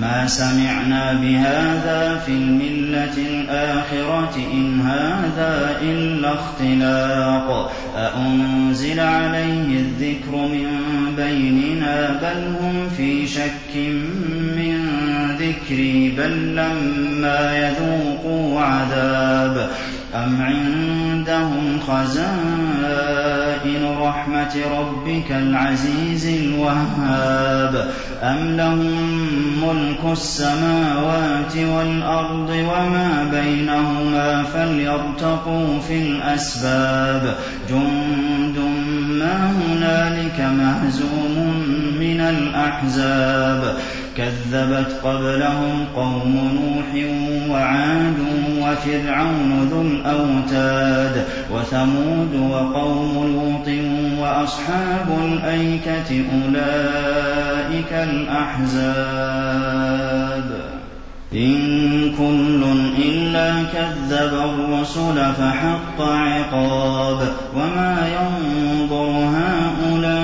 مَا سَمِعْنَا بِهَٰذَا فِي الْمِلَّةِ الْآخِرَةِ إِنْ هَٰذَا إِلَّا اخْتِلَاقٌ. أَأُنزِلَ عَلَيْهِ الذِّكْرُ مِن بَيْنِنَا؟ بَلْ هُمْ فِي شَكٍّ مِّن ذِكْرِي بَل لَّمَّا يَذُوقُوا عَذَابِ. أَمْ عِندَهُمْ خَزَائِنُ رَحْمَةِ رَبِّكَ الْعَزِيزِ الْوَهَّابِ أَمْ لَهُم مُّلْكُ السَّمَاوَاتِ وَالْأَرْضِ وَمَا بَيْنَهُمَا فَلْيَرْتَقُوا فِي الْأَسْبَابِ هُنَالِكَ مَهْزُومٌ مِّنَ الْأَحْزَابِ. كَذَّبَتْ قَبْلَهُمْ قَوْمُ نُوحٍ وَعَادٌ وَفِرْعَوْنُ ذُو الْأَوْتَادِ وَثَمُودُ وَقَوْمُ لُوطٍ وَأَصْحَابُ الْأَيْكَةِ أُولَٰئِكَ الْأَحْزَابُ. إِن كُلٌّ إِلَّا كَذَّبَ الرُّسُلَ فَحَقَّ عِقَابِ. وَمَا يَنظُرُ هَٰؤُلَاءِ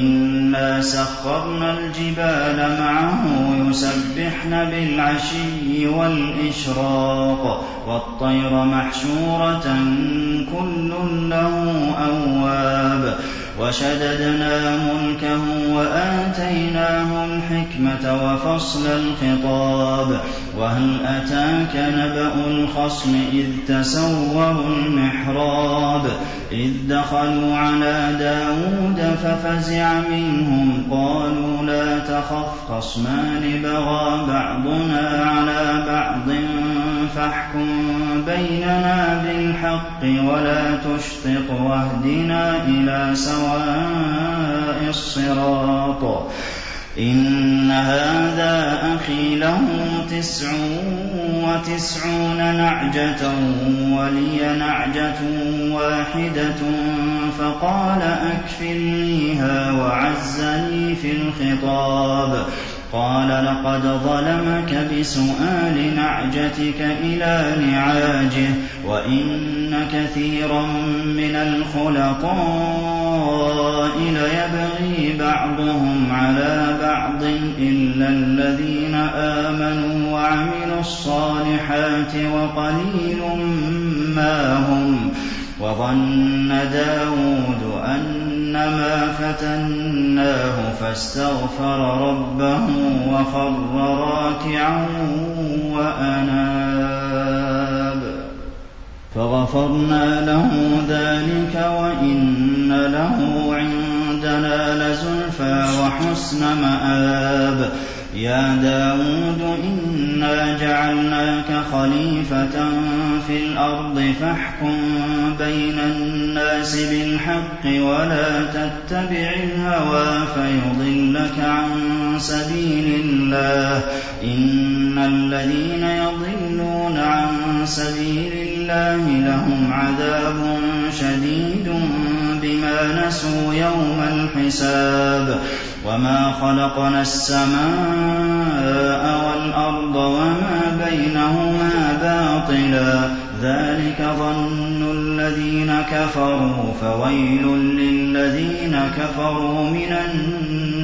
إِنَّا سَخَّرْنَا الْجِبَالَ مَعَهُ يُسَبِّحْنَ بِالْعَشِيِّ وَالْإِشْرَاقِ وَالطَّيْرَ مَحْشُورَةً ۖ كُلٌّ لَّهُ أَوَّابٌ وَشَدَدْنَا مُلْكَهُ وَآتَيْنَاهُ الْحِكْمَةَ وَفَصْلَ الْخِطَابِ وَهَلْ أَتَاكَ نَبَأُ الْخَصْمِ إِذْ تَسَوَّرُوا الْمِحْرَابَ إِذْ دَخَلُوا عَلَىٰ دَاوُودَ فَفَزِعَ مِنْهُمْ قَالُوا لَا تَخَفْ خَصْمَانِ بَغَىٰ بَعْضُنَا عَلَىٰ بَعْضٍ فَاحْكُم بَيْنَنَا بِالْحَقِّ وَلَا تُشْطِطْ وَاهْدِنَا إِلَىٰ سَوَاءِ الصِّرَاطِ. إِنَّ هَٰذَا أَخِي لَهُ تِسْعٌ وَتِسْعُونَ نَعْجَةً وَلِيَ نَعْجَةٌ وَاحِدَةٌ فَقَالَ أَكْفِلْنِيهَا وَعَزَّنِي فِي الْخِطَابِ. قَالَ لَقَدْ ظَلَمَكَ بِسُؤَالِ نَعْجَتِكَ إِلَىٰ نِعَاجِهِ ۖ وَإِنَّ كَثِيرًا مِّنَ الْخُلَطَاءِ لَيَبْغِي بَعْضُهُمْ عَلَىٰ بَعْضٍ إِلَّا الَّذِينَ آمَنُوا وَعَمِلُوا الصَّالِحَاتِ ۖ وَقَلِيلٌ مَّا هُمْ وَظَنَّ دَاوُودُ أَنَّمَا فَتَنَّاهُ فَاسْتَغْفَرَ رَبَّهُ وَخَرَّ رَاكِعًا وَأَنَابَ. فَغَفَرْنَا لَهُ ذَٰلِكَ وَإِنَّ لَهُ عِندَنَا لَزُلْفَىٰ وَحُسْنَ مَآبٍ. يَا دَاوُودُ إِنَّا جَعَلْنَاكَ خَلِيفَةً فِي الْأَرْضِ فَاحْكُم بَيْنَ النَّاسِ بِالْحَقِّ وَلَا تَتَّبِعِ الْهَوَىٰ فَيُضِلَّكَ عَن سَبِيلِ اللَّهِ ۚ. إِنَّ الَّذِينَ يَضِلُّونَ عَن سَبِيلِ اللَّهِ لَهُمْ عَذَابٌ شَدِيدٌ بِمَا نَسُوا يَوْمَ الْحِسَابِ وَمَا خَلَقْنَا السَّمَاءَ وَالْأَرْضَ وَمَا بَيْنَهُمَا بَاطِلًا ذلك ظن الذين كفروا فويل للذين كفروا من النار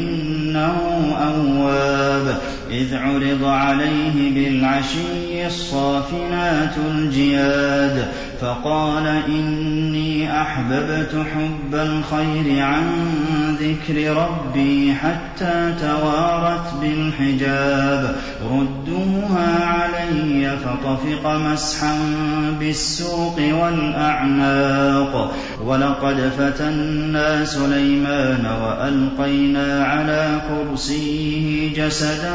إنه أواب. إذ عرض عليه بالعشي الصافنات الجياد فقال إني أحببت حب الخير عن ذكر ربي حتى توارت بالحجاب. ردوها علي فطفق مسحا بالسوق والأعناق. ولقد فتنا سليمان وألقينا على كرسيه جسدا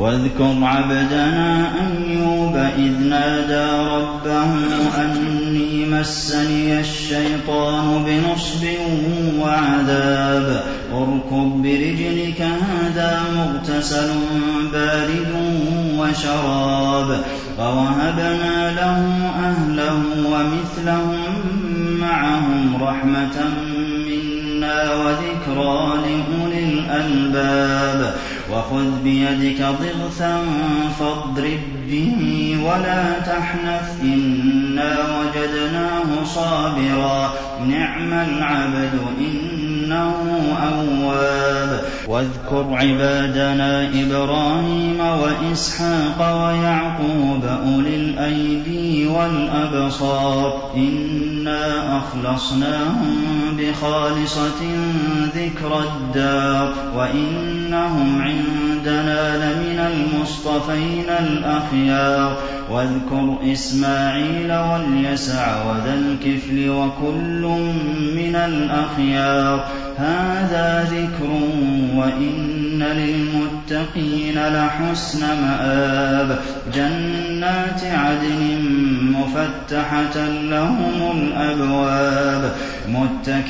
واذكر عبدنا أيوب إذ نادى ربه أني مسني الشيطان بنصب وعذاب اركب برجلك هذا مغتسل بارد وشراب ووهبنا له أهله ومثلهم معهم رحمة منا وذكرى لأولي الألباب. وخذ بيدك ضغثا فاضرب به ولا تحنث إنا وجدناه صابرا. نعم العبد إنه أواب. واذكر عبادنا إبراهيم وإسحاق ويعقوب أولي الأيدي والأبصار. إنا أخلصناهم بخالصة ذكر الدار وإنهم عندنا لمن المصطفين الأخيار واذكر إسماعيل واليسع وذا الكفل وكل من الأخيار هذا ذكر وإن للمتقين لحسن مآب جنات عدن مفتحة لهم الأبواب متكئين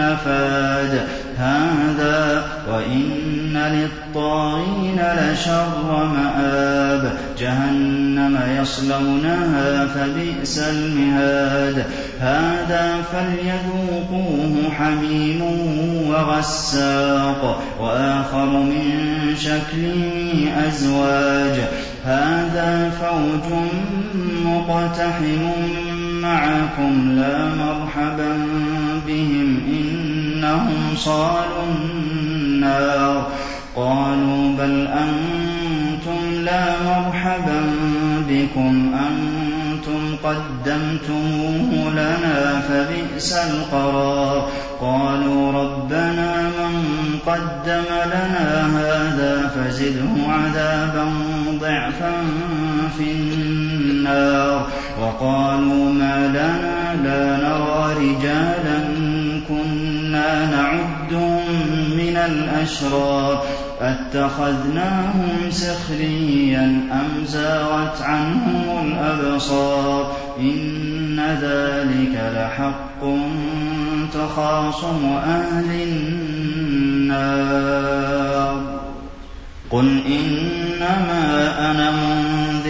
نفاد هذا وإن للطاغين لشر مآب جهنم يصلونها فبئس المهاد. هذا فليذوقوه حميم وغساق. وآخر من شكله أزواج. هذا فوج مقتحم معكم لا مرحبا بهم إنهم صالوا النار. قالوا بل أنتم لا مرحبا بكم أنتم قدمتموه لنا فبئس القرار. قالوا ربنا من قدم لنا هذا فزده عذابا ضعفا في النار. وقالوا ما لنا لا نرى رجالا كنا نعدهم من الْأَشْرَارِ أَتَّخَذْنَاهُمْ سِخْرِيًّا أَمْ زَاغَتْ عَنْهُمُ الْأَبْصَارُ إِنَّ ذَٰلِكَ لَحَقٌّ تَخَاصُمُ أَهْلِ النَّارِ قُلْ إِنَّمَا أَنَا مُنذِرٌ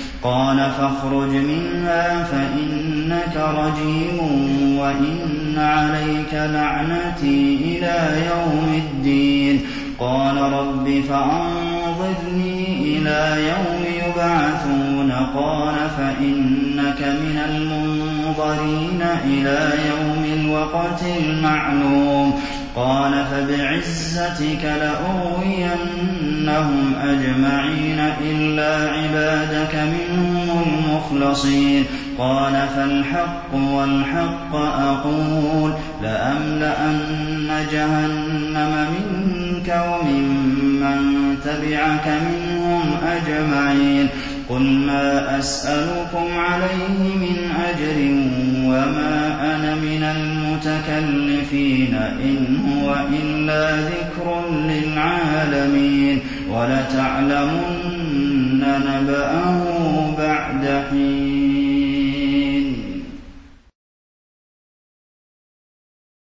قَالَ فَاخْرُجْ مِنْهَا فَإِنَّكَ رَجِيمٌ وَإِنَّ عَلَيْكَ لَعْنَتِي إِلَىٰ يَوْمِ الدِّينِ. قَالَ رَبِّ فَأَنظِرْنِي إِلَىٰ يَوْمِ يُبْعَثُونَ قَالَ فَإِنَّكَ مِنَ الْمُنظَرِينَ إِلَىٰ يَوْمِ الْوَقْتِ الْمَعْلُومِ قَالَ فَبِعِزَّتِكَ لَأُغْوِيَنَّهُمْ أَجْمَعِينَ إِلَّا عِبَادَكَ مِنْهُمُ الْمُخْلَصِينَ قَالَ فَالْحَقُّ وَالْحَقَّ أَقُولُ لَأَمْلَأَنَّ جَهَنَّمَ مِنكَ وَمِمَّن تَبِعَكَ مِنْهُمْ أَجْمَعِينَ. قُلْ مَا أَسْأَلُكُمْ عَلَيْهِ مِنْ أَجْرٍ وَمَا أَنَا مِنَ الْمُتَكَلِّفِينَ إِنْ هُوَ إِلَّا ذِكْرٌ لِّلْعَالَمِينَ. وَلَتَعْلَمُنَّ نَبَأَهُ بَعْدَ حِينٍ.